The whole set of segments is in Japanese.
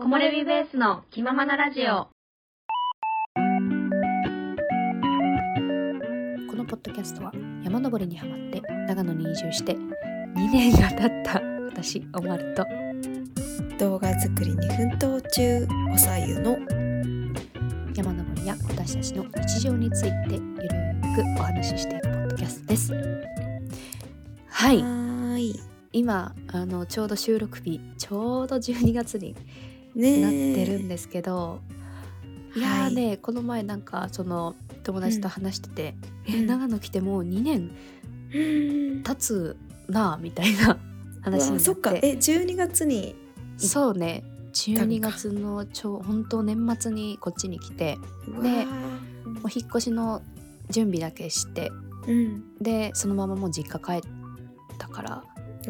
木漏れ日ベースの気ままなラジオ。このポッドキャストは山登りにハマって長野に移住して2年が経った私おまると。動画作りに奮闘中おさゆの。山登りや私たちの日常についてゆるーくお話ししていくポッドキャストです。はい。はーい。今あのちょうど収録日ちょうど12月にねなってるんですけど、いやーはい。ね、この前なんかその友達と話してて「えうん。長野来てもう2年うん。経つなあ」みたいな話になそっか。え12月にそうね。12たんか月のちょ本当年末にこっちに来てでうわもう引っ越しの準備だけしてうん。でそのままもう実家帰ったから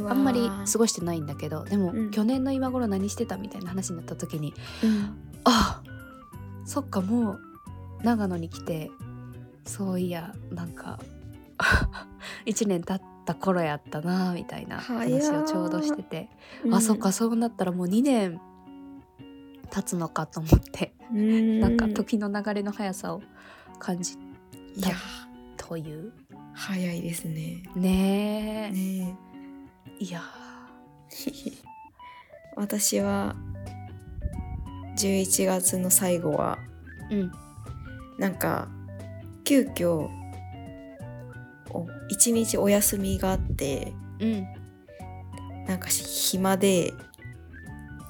あんまり過ごしてないんだけどでも、うん。去年の今頃何してたみたいな話になった時にうん。あそっかもう長野に来てそういやなんか 1年経った頃やったなみたいな話をちょうどしてて、あそっかそうなったらもう2年経つのかと思って、うん。なんか時の流れの速さを感じいや。という。早いですね。ねえ。ねいや 私は11月の最後はーうん。なんか急遽お一日お休みがあってうん。なんかし暇で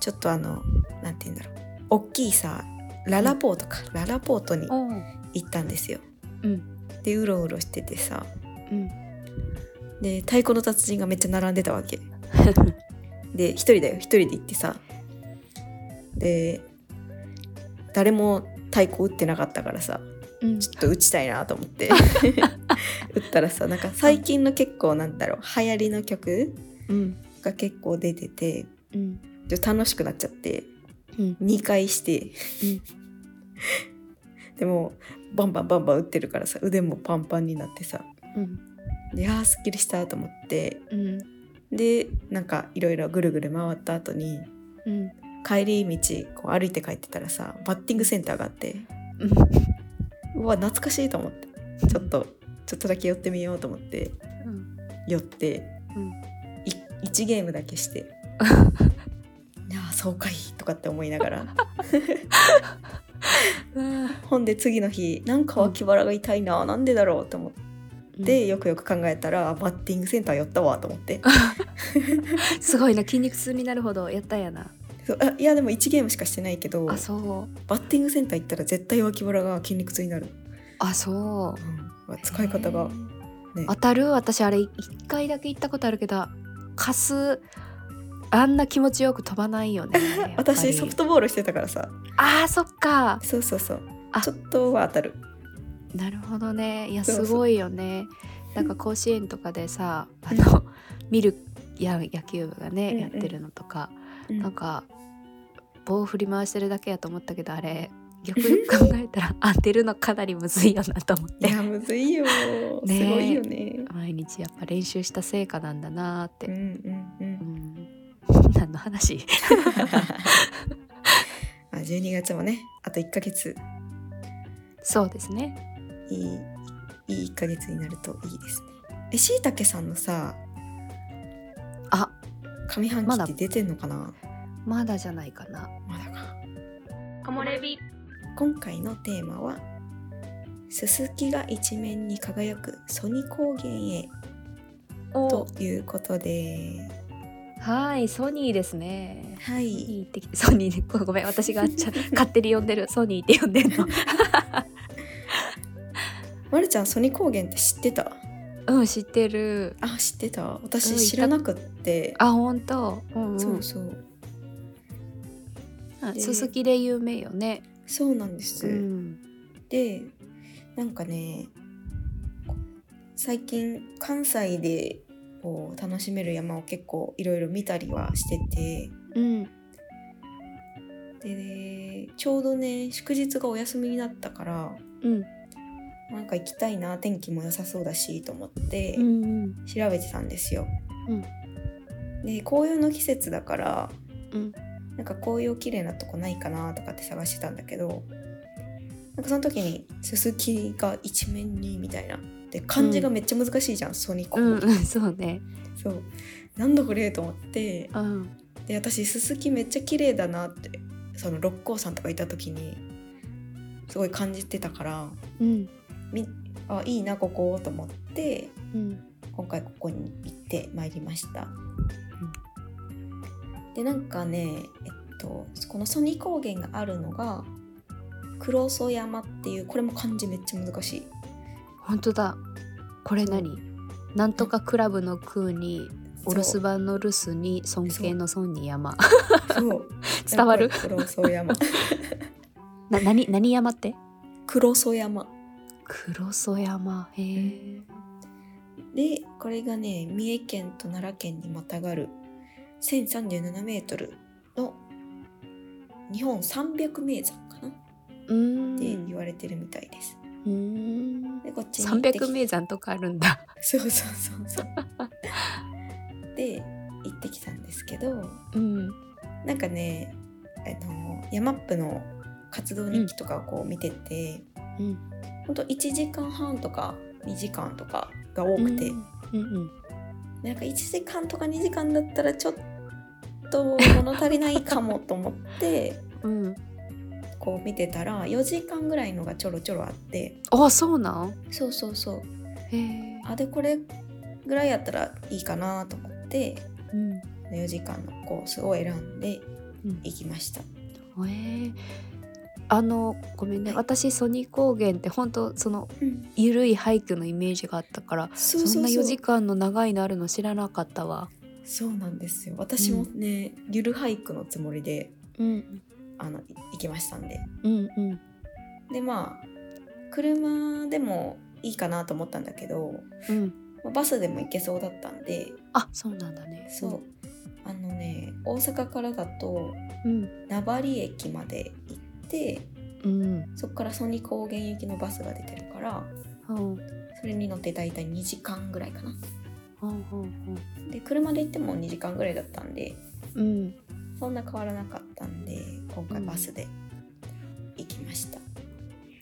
ちょっとあのなんて言うんだろう。大きいさララポートか、ララポートに行ったんですよ。うん。でうろうろしててさ。うんで太鼓の達人がめっちゃ並んでたわけ。で一人だよ。一人で行ってさ。で誰も太鼓打ってなかったからさ。うん。ちょっと打ちたいなと思って。打ったらさなんか最近の結構なんだろう流行りの曲うん。が結構出ててうん。ちょ楽しくなっちゃってうん。2回して、でもバンバンバンバン打ってるからさ腕もパンパンになってさ。うんであーすっきりしたと思って。うん。でなんかいろいろぐるぐる回った後にうん。帰り道こう歩いて帰ってたらさバッティングセンターがあって。うわ懐かしいと思って。ちょっとちょっとだけ寄ってみようと思って。うん。寄って、うん。い1ゲームだけして「いやーそうかい」とかって思いながら。うんほんで次の日なんか脇腹が痛いな、なんでだろうと思って、よくよく考えたらバッティングセンター寄ったわと思って。すごいな筋肉痛になるほどやったんやな。そうあいやでも1ゲームしかしてないけどあそう。バッティングセンター行ったら絶対脇腹が筋肉痛になる、あそう。うん、使い方がね。当たる？私あれ一回だけ行ったことあるけどカスあんな気持ちよく飛ばないよね 私ソフトボールしてたからさ。あーそっか。そうそうそう。あ。ちょっとは当たるなるほどね。いやすごいよね。なんか甲子園とかでさあの見るや野球部がね、うんうん。やってるのとかうん。なんか棒振り回してるだけやと思ったけどあれよくよく考えたら当てるのかなりむずいよなと思っいてやむずいよ、ねすごいよね。毎日やっぱ練習した成果なんだなーって、うんうんううん。ん、何の話？あ12月もねあと1ヶ月。そうですねいいいい1ヶ月になるといいですね。えしいたけさんのさあ上半まだ期って出てんのかな？まだじゃないかな。まだか。木漏れ日。今回のテーマは「すすきが一面に輝くソニ高原へ」ということで。はいソニーですね。はい。ソニーってきてソニーね。ごめん私がちゃ勝手に呼んでる。ソニーって呼んでるの まるちゃんソニ高原って知ってた？うん知ってる。あ知ってた。うん私知らなくって。あ本当？うんうん。そうそう。あで。鈴木で有名よね。そうなんです、うん。でなんかね最近関西でこう楽しめる山を結構いろいろ見たりはしてて。うん。でねちょうどね祝日がお休みになったからうんなんか行きたいな天気も良さそうだしと思ってうんうん。調べてたんですよ。うん。で紅葉の季節だからうん。なんか紅葉綺麗なとこないかなとかって探してたんだけどなんかその時にススキが一面にみたいな。で漢字がめっちゃ難しいじゃん、ソニコ。うんうん そうね。そう。なんだこれと思ってうん。で私ススキめっちゃ綺麗だなってその六甲山とかいた時にすごい感じてたからうんみあいいなここと思ってうん。今回ここに行ってまいりました。でなんかねえっとこのソニ高原があるのが黒曽山っていうこれも漢字めっちゃ難しい。本当だ。これ何？なんとかクラブの空にお留守番の留守に尊敬の尊に山。そう。伝わる？黒曽山。な何何山って？黒曽山黒曽山。へえ。でこれがね三重県と奈良県にまたがる1037メートルの日本300名山かな？って言われてるみたいです。うーん。でこっちに行ってき300名山とかあるんだ。そうそうそうそう。で行ってきたんですけどうん。なんかねあのヤマップの活動日記とかをこう見てて、うんほんと1時間半とか2時間とかが多くて、うんうんなんか1時間とか2時間だったらちょっと物足りないかもと思って うん。こう見てたら4時間ぐらいのがちょろちょろあって。あそうなん？そうそうそう。へえ。あでこれぐらいやったらいいかなと思ってうん。4時間のコースを選んでうん。行きました。へえあのごめんね、はい。私ソニー高原って本当そのうん、ゆるい俳句のイメージがあったからそんな4時間の長いのあるの知らなかったわ。そうなんですよ。私もね、ゆる俳句のつもりでうん。あのい行きましたんで。うんうん。でまあ車でもいいかなと思ったんだけどうん。まあバスでも行けそうだったんで。あそうなんだね。そう、あのね大阪からだとうん。名張駅まで行ってうん。そこからソニ高原行きのバスが出てるからうん。それに乗って大体2時間ぐらいかな。うんうんで車で行っても2時間ぐらいだったんでうん。そんな変わらなかったんで今回バスで行きました、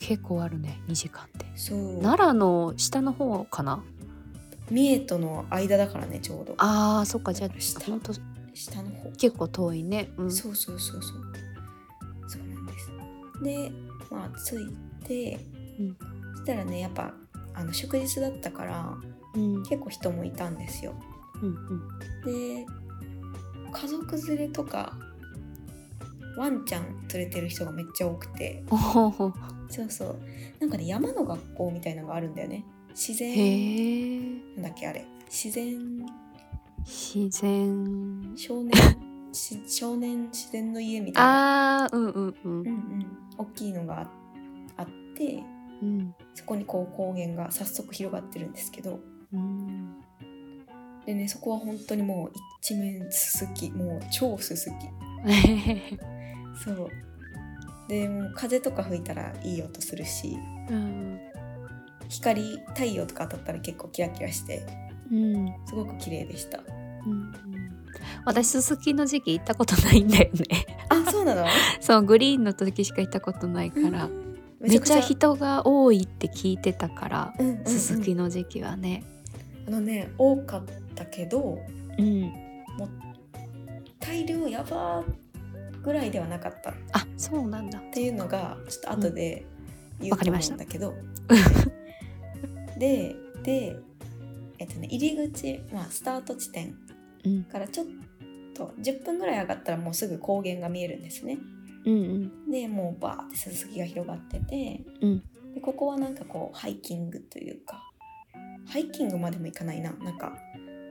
結構あるね2時間って。そう。奈良の下の方かな？三重との間だからねちょうど。あーそっかじゃあ下。ほんと下の方。結構遠いね。うん。そうそうそうそうでまあ着いて、うん。そしたらねやっぱあの祝日だったからうん。結構人もいたんですよ。うんうん。で家族連れとかワンちゃん連れてる人がめっちゃ多くて。そうそう。なんかね山の学校みたいなのがあるんだよね。自然。なんだっけあれ。自然。自然。少年。し少年自然の家みたいな。あーうんうんうん。うんうん大きいのがああってうんそこにこう高原が早速広がってるんですけど。うん。でねそこは本当にもう一面すすきもう超すすきそう。でもう風とか吹いたらいい音するし。うん。光太陽とか当たったら結構キラキラしてうん。すごく綺麗でした。うん私すすきの時期行ったことないんだよね。あ なの？そうグリーンの時しか行ったことないから、うん。めっちゃ人が多いって聞いてたからうんうんうんすすきの時期はね。あのね多かったけどうん大量やばーぐらいではなかった。っあそうなんだ。ていうのがちょっと後で言うと思わかりました。うんだけど、ででえっとね入り口、まあ、スタート地点うんからちょっと10分ぐらい上がったらもうすぐ高原が見えるんですね。うんでもうバーってすすきが広がっててうん。でここはなんかこうハイキングというかハイキングまでもいかないな。なんか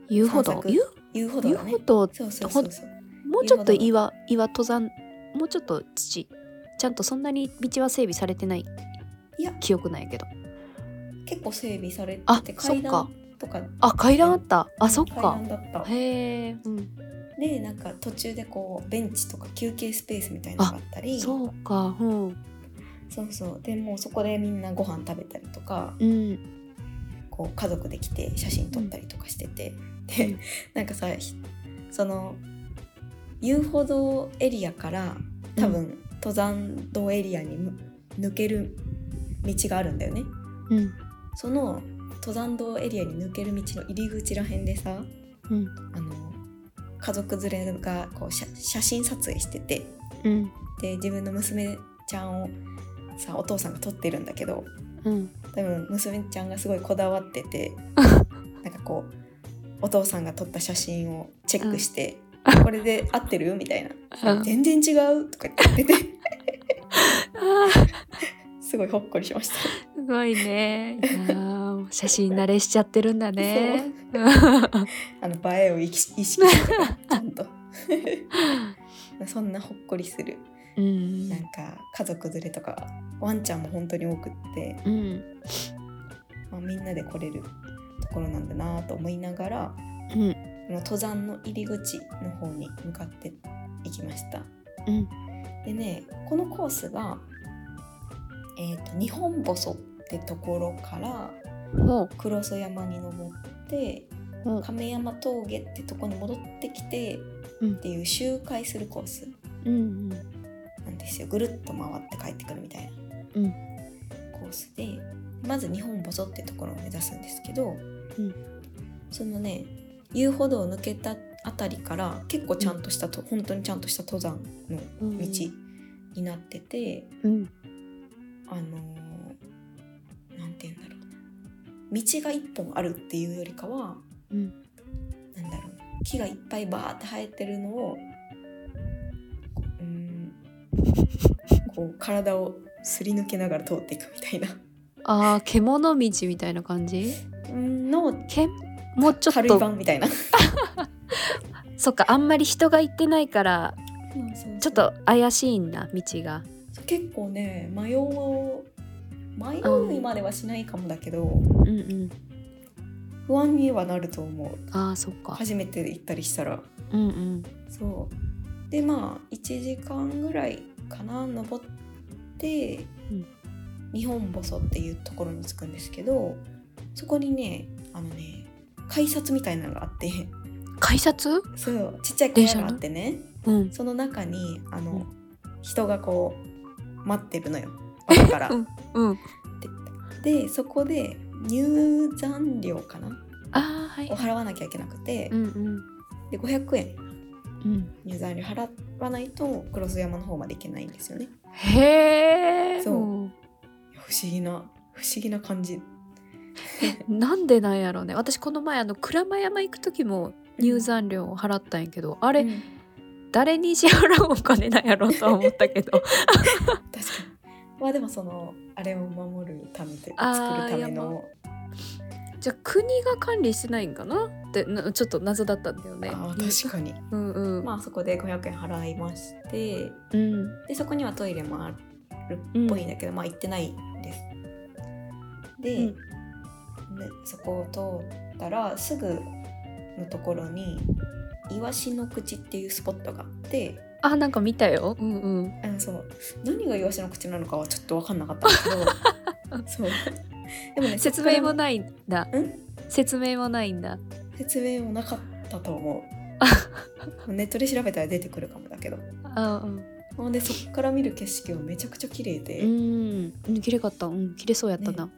遊歩道？遊？遊歩道だね。そうそうそうそう。もうちょっと岩岩登山？もうちょっと土ちゃんとそんなに道は整備されてない？いや。記憶ないけど。結構整備されてあて階段とか。あ階段あった。あそっ階か段だった。へえうんでなんか途中でこうベンチとか休憩スペースみたいなのがあったり。そうかうん。そうそう。でもうそこでみんなご飯食べたりとか。うん。こう家族で来て写真撮ったりとかしてて、でなんかさひその遊歩道エリアから多分、登山道エリアにむ抜ける道があるんだよね。うん。その登山道エリアに抜ける道の入り口らへんでさうん。あの家族連れがこう写写真撮影してて。うん。で自分の娘ちゃんをさお父さんが撮ってるんだけどうん。多分娘ちゃんがすごいこだわってて なんかこうお父さんが撮った写真をチェックして「これで合ってる?」みたいな。うん「全然違う」とか言ってて。あ すごいほっこりしました。ーすごいね写真慣れしちゃってるんだね。あの映えを意識してちゃんと。そんなほっこりする。うん。なんか家族連れとかワンちゃんも本当に多くって、うん。まあ、みんなで来れるところなんだなと思いながらうん。登山の入り口の方に向かっていきました。うん。でねこのコースが、えー、と日本細ってところからほ黒曽山に登って亀山峠ってとこに戻ってきてうん。っていう周回するコース。うんなんですよ。ぐるっと回って帰ってくるみたいなうん。コースでまず日本細ってところを目指すんですけど、うん。そのね遊歩道を抜けたあたりから結構ちゃんとしたと、本当にちゃんとした登山のうん。道になってて、うん。あのーなんて言うんだろう。な道が一本あるっていうよりかはうん。なんだろう。木がいっぱいバーって生えてるのをこうんこう体をすり抜けながら通っていくみたいな。あー獣道みたいな感じ？のけもうちょっ軽いと版みたいな。そっかあんまり人が行ってないからちょっと怪しいんだ道が。結構ね迷う迷うまではしないかもだけど、うんうん。不安にはなると思う。あーそっか初めて行ったりしたら。うんうんそう。でまあ1時間ぐらいかな登って、うん日本細っていうところに着くんですけどそこにねあのね改札みたいなのがあって。改札？そう。ちっちゃい小屋があってね。うん。その中にあの、うん人がこう待ってるのよ後から。うん。うんでそこで入山料かな？あーはい。を払わなきゃいけなくて、うんうん。で500円。うん。入山料払わないと黒須山の方まで行けないんですよね。へえそ不思議な不思議な感じ。なんでなんやろうね。私この前あの鞍馬山行く時も入山料を払ったんやけど、あれ、うん。誰に支払うお金なんやろうとは思ったけど。確かにまあでもそのあれを守るためというかあー作るための。じゃあ国が管理してないんかな？ってなちょっと謎だったんだよね。あー確かに。うんうん、まあそこで500円払いましてうん。でそこにはトイレもあるっぽいんだけど、まあ行ってないんです。で、うん。ねそこを通ったらすぐのところにイワシの口っていうスポットがあってあなんか見たよ。うんうん。あのそう。何がイワシの口なのかはちょっと分かんなかったんだけど。そう。でもね説明もいないんだ。ん？説明もないんだ。説明もなかったと思う。ネットで調べたら出てくるかもだけど。あうん。ほんでそっから見る景色はめちゃくちゃ綺麗で、うん。うん綺麗かった。うん綺麗そうやったな、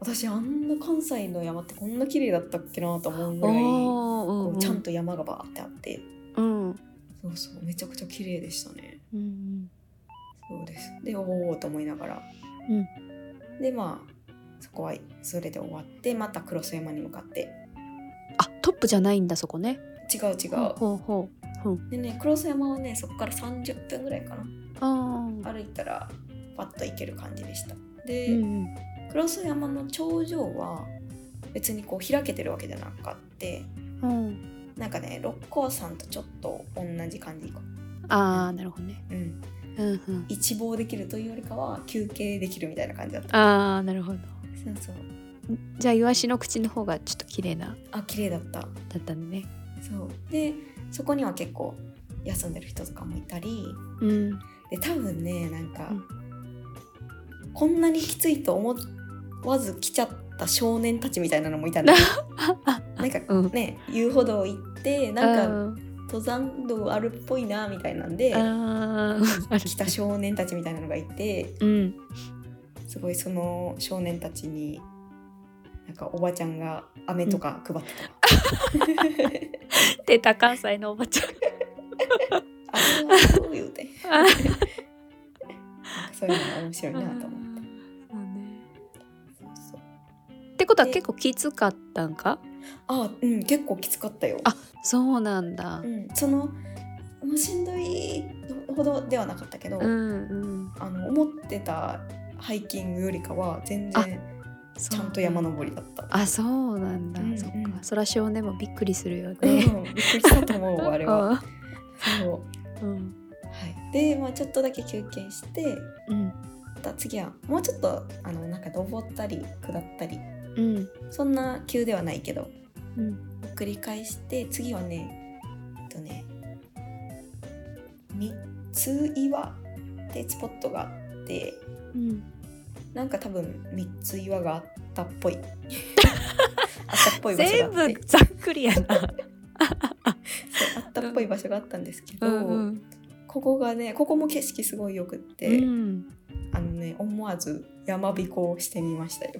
私あんな関西の山ってこんな綺麗だったっけなと思うぐらいうんううんちゃんと山がバーってあって。うんそうそう。めちゃくちゃ綺麗でしたね。うんそうです。でおおと思いながら、でまあそこはそれで終わってまた黒須山に向かって。あトップじゃないんだそこね。違う違う、ほうほうでね黒須山はねそこから30分ぐらいかな。ああ歩いたらパッと行ける感じでした。で、うん黒須山の頂上は別にこう開けてるわけじゃなかってうんなんかね六甲山とちょっと同じ感じか。ああなるほどね。うん。うんうん。一望できるというよりかは休憩できるみたいな感じだった。ああなるほど。そうそう。じゃあイワシの口の方がちょっと綺麗な。あ綺麗だった。だったんね。そう。でそこには結構休んでる人とかもいたり。うん。で多分ねなんか、うん。こんなにきついと思わず来ちゃった少年たちみたいなのもいたんだよ。なんかうん。ね遊歩道行ってなんか登山道あるっぽいなみたいなんで来た少年たちみたいなのがいてうん。すごいその少年たちになんかおばちゃんが飴とか配ってた。わ。出た関西のおばちゃん。あそう言うて。あなんかそういうのが面白いなと思って。そうね。そうそう。ってことは結構きつかったんか？あうん結構きつかったよ。あそうなんだ。うん、そのもうしんどいほどではなかったけど、うんうん。あの思ってたハイキングよりかは全あ然ちちゃんと山登りだった。あそうなんだ、うんうん。そっか。そら少年もびっくりするようんね、びっくりしたと思う あれは。そう。うん。はい、で、まあ、ちょっとだけ休憩してうん。また次はもうちょっとあのなんか登ったり下ったりうん。そんな急ではないけど。うん。繰り返して次はねえっとね三つ岩ってスポットがあってうん。なんか多分三つ岩があったっぽい。あったっぽい場所全があって。部ざっくりやな。あったっぽい場所があったんですけど、うん。ここがねここも景色すごいよくって、うん。あのね思わず山彦をしてみましたよ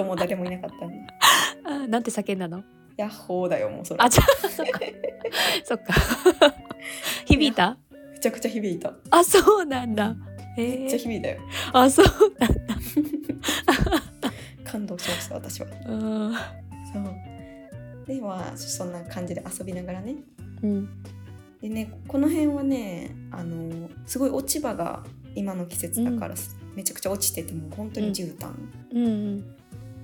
人も誰もいなかったんで。あ なんて叫んだの？ヤッホーだよもうそれ。あじゃあ そっか。そっか。響いた？めちゃくちゃ響いた。あそうなんだ。へめっちゃえ響いたよ。あそうなんだ。感動しました私は。うん。そう。でまあそんな感じで遊びながらね。うん。でねこの辺はねあのすごい落ち葉が今の季節だから、めちゃくちゃ落ちててもう本当に絨毯、うん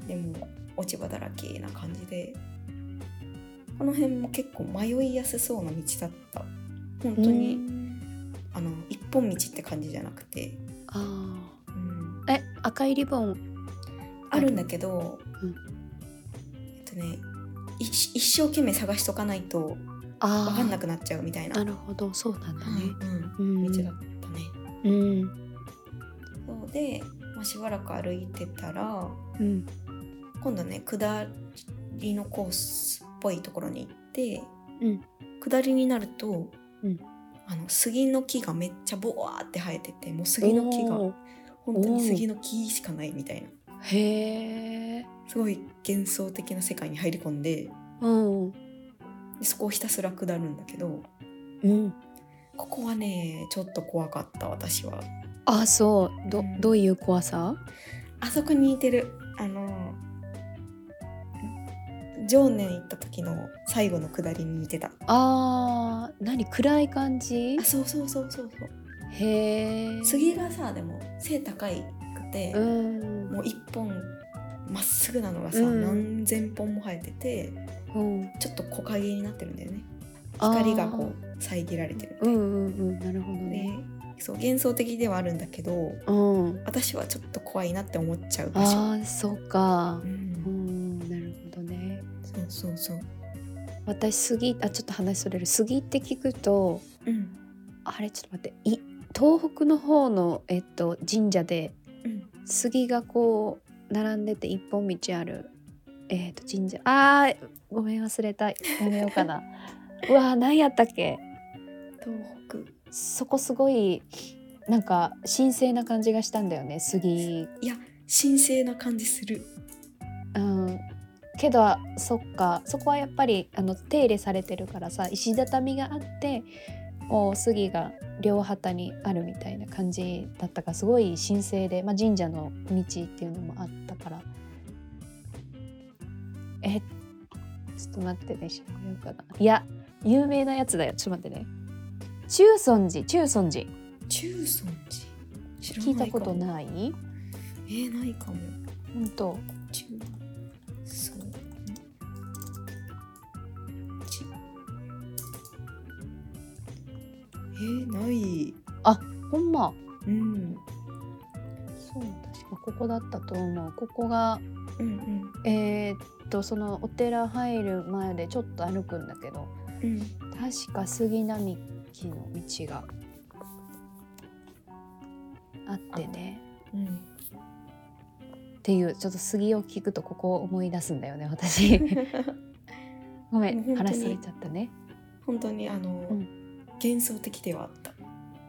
でも落ち葉だらけな感じでこの辺も結構迷いやすそうな道だった。本当に、うん。あの一本道って感じじゃなくて、あうん。ーえ赤いリボン？あるんだけど、うん。えっとね一一生懸命探しとかないとあ分かんなくくなっちゃうみたいな。なるほど。そうなんだね。うん。うん。道だったね。うん。そうで、まあ、しばらく歩いてたらうん今度ね下りのコースっぽいところに行って、うん。下りになると、うん。あの杉の木がめっちゃボワーって生えててもう杉の木が本当に杉の木しかないみたいな。へえすごい幻想的な世界に入り込んでうん。でそこをひたすら下るんだけどうん。ここはねちょっと怖かった私は。あそう。どうん。どういう怖さ？あそこに似てる。あの常年行った時の最後の下りに似てた。あー何暗い感じ？あそうそうそうそうそう。へえ杉がさでも背高いくて、うん。もう一本まっすぐなのがさ、うん。何千本も生えててうん。ちょっと木陰になってるんだよね。あー。光がこう遮られてるうんうんうんなるほどでねそう幻想的ではあるんだけどうん。私はちょっと怖いなって思っちゃう場所、あーそうか。う、うんねそうそう。そう私杉あちょっと話それる。杉って聞くとうん。あれちょっと待って。い東北の方の、えっと、神社でうん。杉がこう並んでて一本道ある、えっと神社。あーごめん忘れたやめようかな。うわー何やったっけ？東北。そこすごいなんか神聖な感じがしたんだよね杉いや神聖な感じする。うんけどそっか。そこはやっぱりあの手入れされてるからさ石畳があってこう杉が両旗にあるみたいな感じだったからすごい神聖で、まあ、神社の道っていうのもあったから。えちょっと待ってね調べようかない。や有名なやつだよ。ちょっと待ってね。中尊寺中尊寺。中尊寺？知ら聞いたことない？えー、ないかも。本当ない。ほんま。うん。そう確かここだったと思う。ここがうんえーっとそのお寺入る前でちょっと歩くんだけどうん。うん確か杉並木の道があってね。うん。っていうちょっと杉を聞くとここを思い出すんだよね私。ごめん話されちゃったね。本当にあの、うん。幻想的ではあった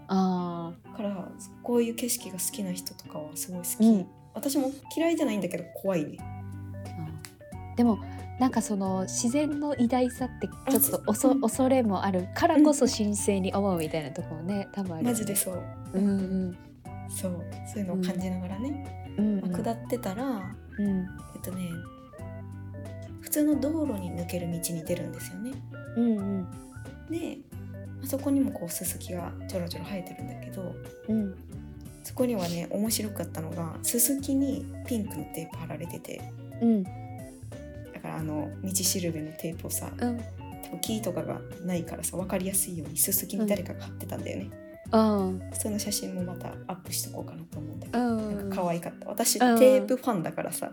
あからこういう景色が好きな人とかはすごい好き、うん。私も嫌いじゃないんだけど怖いね。ー。でもなんかその自然の偉大さってちょっとおそ、う。ん恐れもあるからこそ神聖に思うみたいなところね多分あるよね。マジでそう。うんうん。そう。そういうのを感じながらね、うん。まあ下ってたらうん。えっとね普通の道路に抜ける道に出るんですよね。うんうん。であそこにもこうススキがちょろちょろ生えてるんだけどうん。そこにはね面白かったのがススキにピンクのテープ貼られててうん。だからあの道しるべのテープをさうん。木とかがないからさ分かりやすいようにススキに誰かが貼ってたんだよね、あその写真もまたアップしとこうかなと思うんだけど、あなんか可愛かった。私うんテープファンだからさ。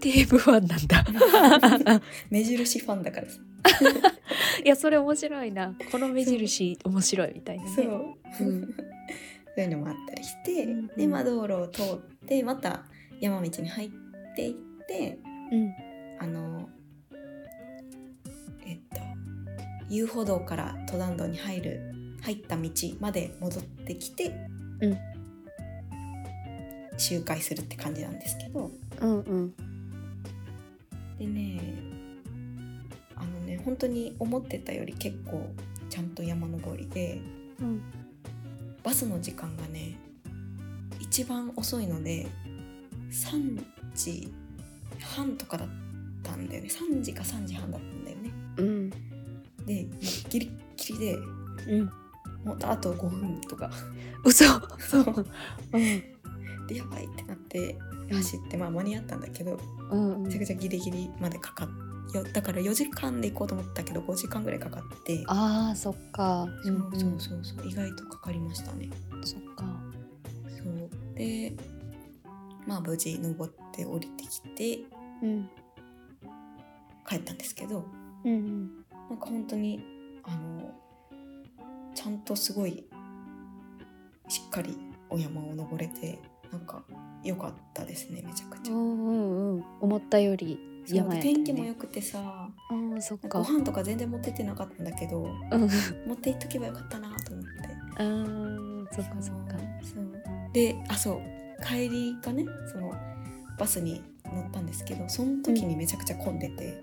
テープファンなんだ。目印ファンだからさ いやそれ面白いな。この目印面白いみたいなね。そう、うん。そういうのもあったりして、うん。でまあ道路を通ってまた山道に入っていってうん。あのえっと遊歩道から登山道に入る入った道まで戻ってきて、うん。周回するって感じなんですけど。うんうん。でねね本当に思ってたより結構ちゃんと山登りでうん。バスの時間がね一番遅いので3時半とかだったんだよね。3時か3時半だったんだよね。うん。でギリッギリでうん。もうあと5分とか。嘘。そう。うん。でやばいってなって走ってまあ間に合ったんだけどうん。めちゃくちゃギリギリまでかかっよだから4時間で行こうと思ったけど5時間ぐらいかかって。あーそっか。そうそうそうそう意外とかかりましたね。うんそっか。そう。でまあ無事登って降りてきてうん。帰ったんですけどうんうん。なんか本当にあのちゃんとすごいしっかりお山を登れてなんか良かったですねめちゃくちゃ。うんうんうん。思ったよりやね。天気も良くてさあーそっか。かご飯とか全然持ってってなかったんだけどうん。持って行っとけばよかったなと思って。あーそっかそっか。そうであそう。帰りがねそのバスに乗ったんですけどその時にめちゃくちゃ混んでて、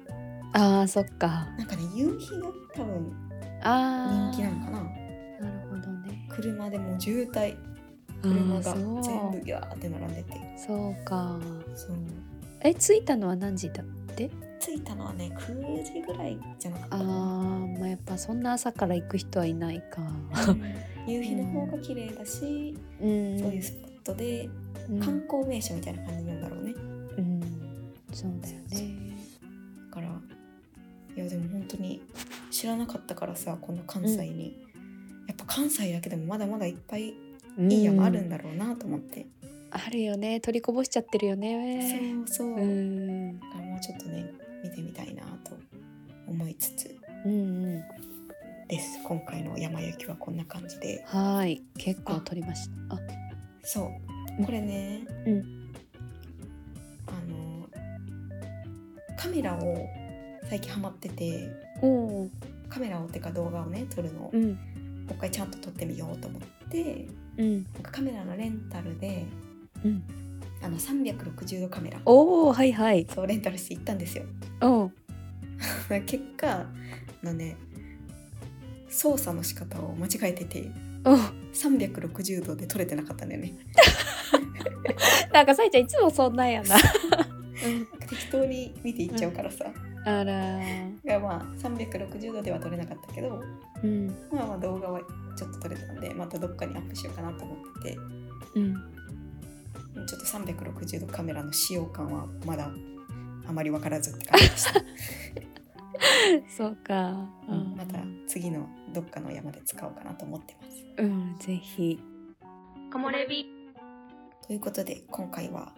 あーそっか。なんかね夕日が多分人気なのかな。なるほどね。車でもう渋滞。あ車が全部ギャーって並んでて。そうか。そう。え着いたのは何時だ？って？着いたのはね9時ぐらいじゃなかったあまあやっぱそんな朝から行く人はいないか。うん。夕日の方が綺麗だし、うん。そういうスポットでうん。観光名所みたいな感じなんだろうね、うん。そうだよね。だからいやでも本当に知らなかったからさこの関西に、やっぱ関西だけでもまだまだいっぱいいい山あるんだろうなと思って、あるよね。取りこぼしちゃってるよね。そうそう、もうちょっとね見てみたいなと思いつつうんうん。です。今回の山行きはこんな感じで。はーい。結構取りました。あ。そう。これね、うん。あのカメラを最近ハマっててカメラをってか動画をね撮るの。うん。う一回ちゃんと撮ってみようと思ってうん。なんかカメラのレンタルでうんあの360度カメラ。おおはいはい。そうレンタルして行ったんですよ。う。ん 結果あのね操作の仕方を間違えててう。ん360度で撮れてなかったんだよね。なんかさいちゃんいつもそんなんやな。適当に見ていっちゃうからさ、あらー。いやまあ360度では撮れなかったけどうん。まあまあ動画はちょっと撮れたんでまたどっかにアップしようかなと思ってて。うんちょっと360度カメラの使用感はまだあまり分からずって感じでした、そうか。うん。また次のどっかの山で使おうかなと思ってます。うんぜひ。木漏れ日。ということで今回は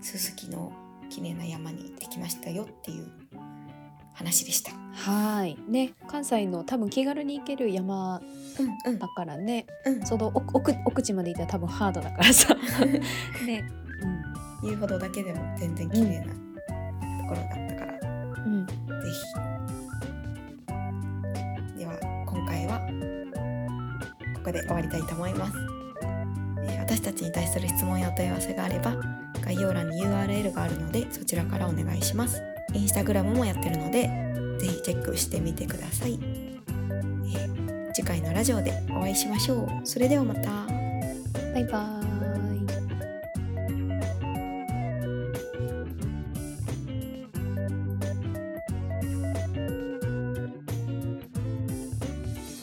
鈴木の綺麗な山に行ってきましたよっていう話でした。はい。ね、関西の多分気軽に行ける山だからね、うん。うん、その奥奥地まで行ったら多分ハードだからさ、ね。うん、遊歩道だけでも全然綺麗なところだったから、うん、ぜひ。では今回はここで終わりたいと思います、え、私たちに対する質問やお問い合わせがあれば概要欄に URL があるのでそちらからお願いします。インスタグラムもやってるのでぜひチェックしてみてください、え次回のラジオでお会いしましょう。それではまた。バイバイ。